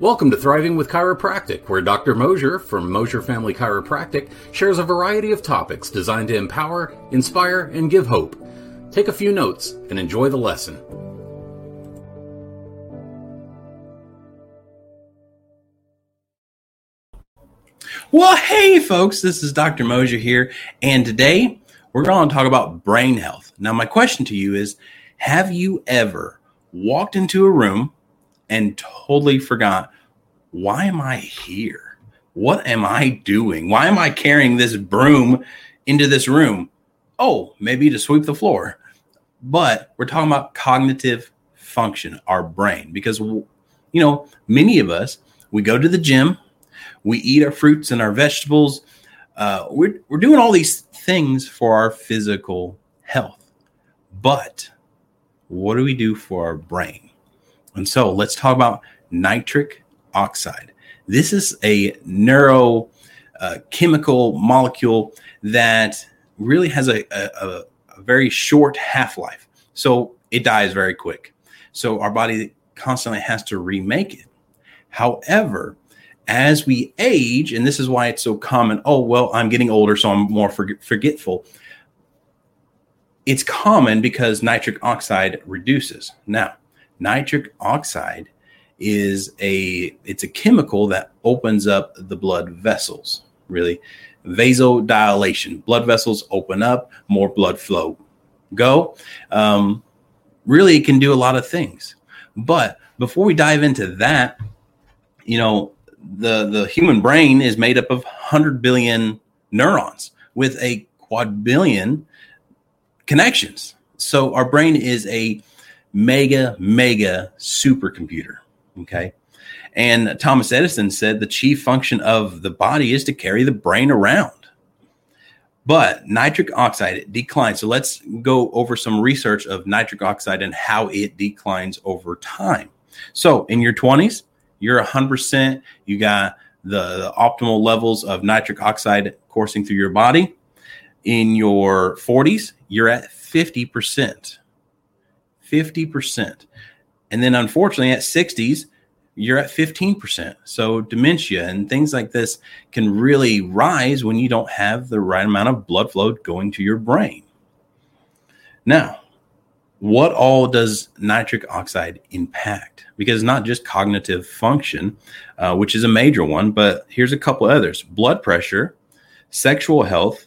Welcome to Thriving with Chiropractic, where Dr. Mosier from Mosier Family Chiropractic shares a variety of topics designed to empower, inspire, and give hope. Take a few notes and enjoy the lesson. Well, hey, folks, this is Dr. Mosier here, and today we're going to talk about brain health. Now, my question to you is Have you ever walked into a room and totally forgot why am I here? What am I doing? Why am I carrying this broom into this room? Oh, maybe to sweep the floor. But we're talking about cognitive function, our brain, because, you know, many of us, we go to the gym, we eat our fruits and our vegetables. Uh, we're, we're doing all these things for our physical health. But what do we do for our brain? And so let's talk about nitric oxide. This is a neuro uh, molecule that really has a, a, a very short half life. So it dies very quick. So our body constantly has to remake it. However, as we age, and this is why it's so common oh, well, I'm getting older, so I'm more forgetful. It's common because nitric oxide reduces. Now, nitric oxide is a it's a chemical that opens up the blood vessels really. Vasodilation blood vessels open up more blood flow go. Um, really it can do a lot of things. But before we dive into that you know the the human brain is made up of 100 billion neurons with a quadrillion connections. So our brain is a mega, mega supercomputer. Okay. And Thomas Edison said the chief function of the body is to carry the brain around. But nitric oxide declines. So let's go over some research of nitric oxide and how it declines over time. So in your 20s, you're 100%. You got the, the optimal levels of nitric oxide coursing through your body. In your 40s, you're at 50%. 50%. And then unfortunately at 60s, you're at 15%. So dementia and things like this can really rise when you don't have the right amount of blood flow going to your brain. Now, what all does nitric oxide impact? Because not just cognitive function, uh, which is a major one, but here's a couple others blood pressure, sexual health,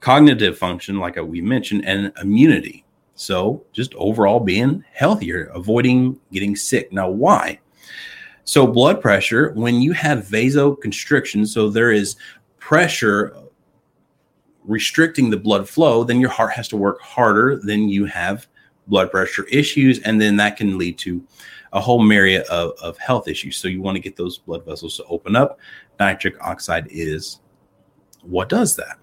cognitive function, like we mentioned, and immunity. So just overall being healthier, avoiding getting sick. Now, why? So, blood pressure, when you have vasoconstriction, so there is pressure restricting the blood flow, then your heart has to work harder, then you have blood pressure issues, and then that can lead to a whole myriad of, of health issues. So, you want to get those blood vessels to open up. Nitric oxide is what does that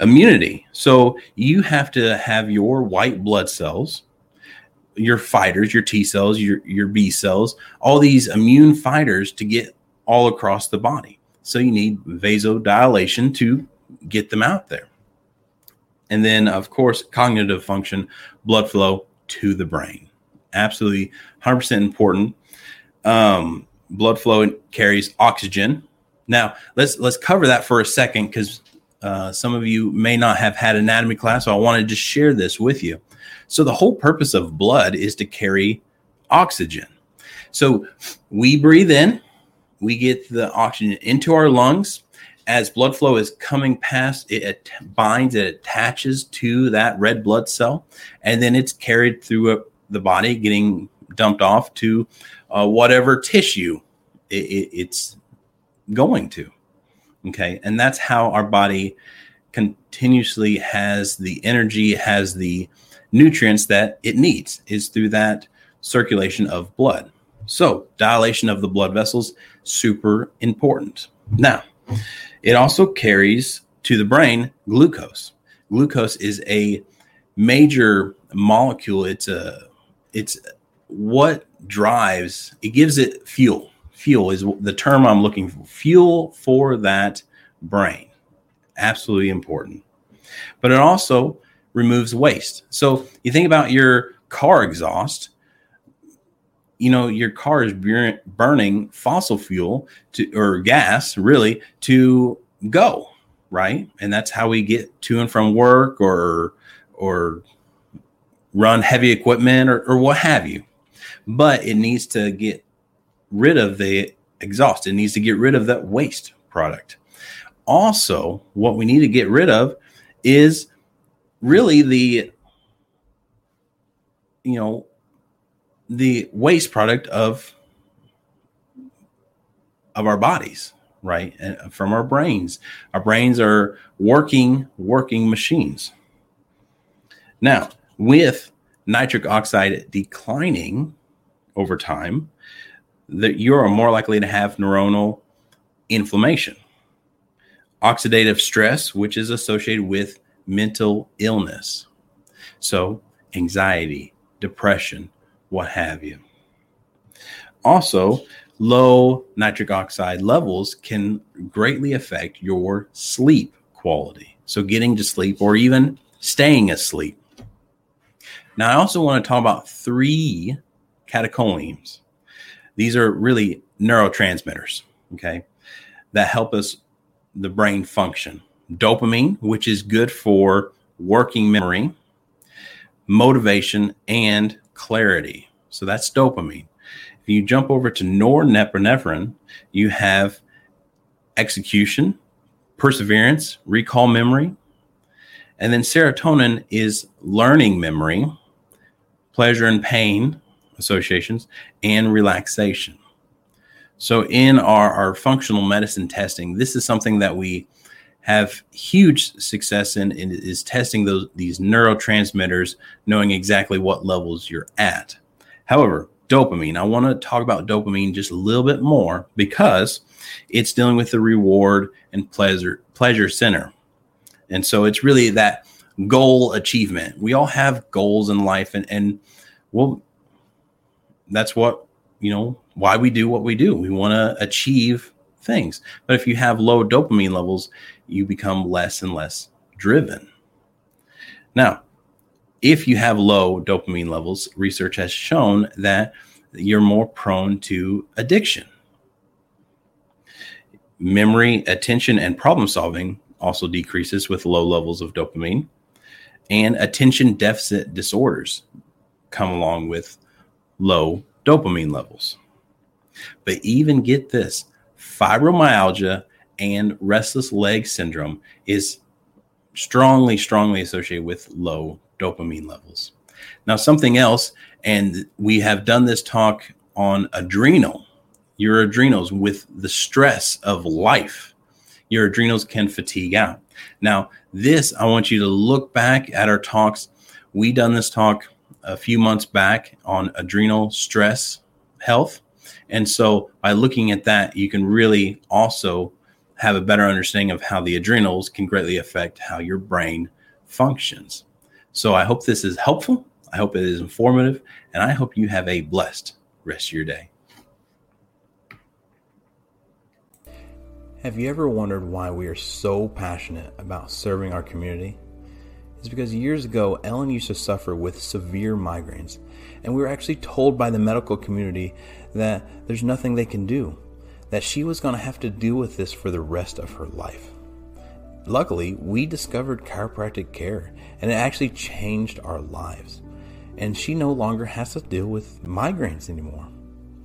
immunity. So you have to have your white blood cells, your fighters, your T cells, your, your B cells, all these immune fighters to get all across the body. So you need vasodilation to get them out there. And then, of course, cognitive function, blood flow to the brain. Absolutely 100% important. Um, blood flow carries oxygen. Now, let's let's cover that for a second because uh, some of you may not have had anatomy class, so I want to share this with you. So, the whole purpose of blood is to carry oxygen. So, we breathe in, we get the oxygen into our lungs. As blood flow is coming past, it binds, it attaches to that red blood cell, and then it's carried through the body, getting dumped off to uh, whatever tissue it, it, it's going to. Okay. And that's how our body continuously has the energy, has the nutrients that it needs, is through that circulation of blood. So, dilation of the blood vessels, super important. Now, it also carries to the brain glucose. Glucose is a major molecule. It's a it's what drives, it gives it fuel fuel is the term I'm looking for. Fuel for that brain. Absolutely important. But it also removes waste. So you think about your car exhaust. you know your car is burning fossil fuel to or gas really to go right and that's how we get to and from work or or run heavy equipment or, or what have you but it needs to get rid of the exhaust. It needs to get rid of that waste product. Also what we need to get rid of is really the you know the waste product of of our bodies right? And from our brains. Our brains are working working machines. Now with nitric oxide declining over time that you're more likely to have neuronal inflammation oxidative stress which is associated with mental illness so anxiety depression what have you. Also, low nitric oxide levels can greatly affect your sleep quality. So, getting to sleep or even staying asleep. Now, I also want to talk about three catecholamines. These are really neurotransmitters, okay, that help us, the brain function. Dopamine, which is good for working memory, motivation, and clarity. So that's dopamine. If you jump over to norepinephrine, you have execution, perseverance, recall memory. And then serotonin is learning memory, pleasure and pain associations, and relaxation. So, in our, our functional medicine testing, this is something that we have huge success in, in is testing those these neurotransmitters, knowing exactly what levels you're at. However, dopamine, I want to talk about dopamine just a little bit more because it's dealing with the reward and pleasure pleasure center. And so it's really that goal achievement. We all have goals in life and and well that's what, you know, why we do what we do. We want to achieve things. But if you have low dopamine levels, you become less and less driven. Now, if you have low dopamine levels, research has shown that you're more prone to addiction. Memory, attention, and problem solving also decreases with low levels of dopamine. And attention deficit disorders come along with low dopamine levels. But even get this fibromyalgia and restless leg syndrome is strongly, strongly associated with low dopamine levels. Now, something else, and we have done this talk on adrenal, your adrenals with the stress of life, your adrenals can fatigue out. Now, this, I want you to look back at our talks. We done this talk a few months back on adrenal stress health. And so by looking at that, you can really also have a better understanding of how the adrenals can greatly affect how your brain functions. So I hope this is helpful. I hope it is informative, and I hope you have a blessed rest of your day. Have you ever wondered why we are so passionate about serving our community? It's because years ago, Ellen used to suffer with severe migraines, and we were actually told by the medical community that there's nothing they can do that she was going to have to deal with this for the rest of her life. Luckily, we discovered chiropractic care and it actually changed our lives. And she no longer has to deal with migraines anymore.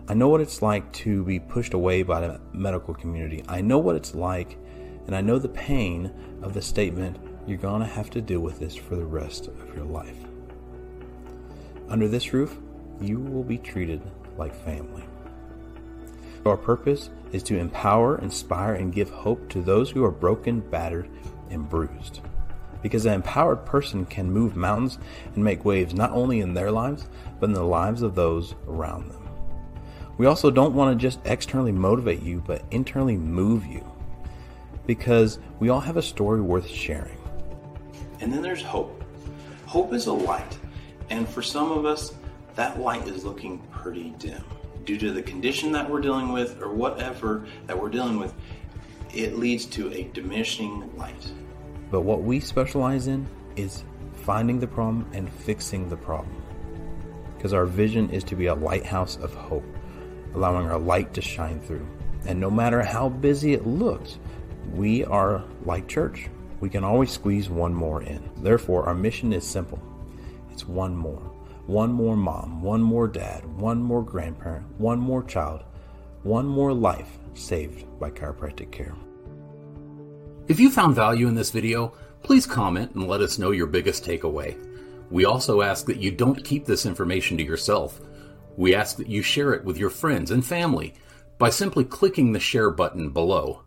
I know what it's like to be pushed away by the medical community. I know what it's like, and I know the pain of the statement, you're going to have to deal with this for the rest of your life. Under this roof, you will be treated like family. Our purpose is to empower, inspire, and give hope to those who are broken, battered, and bruised. Because an empowered person can move mountains and make waves not only in their lives, but in the lives of those around them. We also don't want to just externally motivate you, but internally move you. Because we all have a story worth sharing. And then there's hope. Hope is a light. And for some of us, that light is looking pretty dim due to the condition that we're dealing with or whatever that we're dealing with, it leads to a diminishing light. But what we specialize in is finding the problem and fixing the problem. because our vision is to be a lighthouse of hope, allowing our light to shine through. And no matter how busy it looks, we are like church. We can always squeeze one more in. Therefore, our mission is simple it's one more. One more mom, one more dad, one more grandparent, one more child, one more life saved by chiropractic care. If you found value in this video, please comment and let us know your biggest takeaway. We also ask that you don't keep this information to yourself. We ask that you share it with your friends and family by simply clicking the share button below.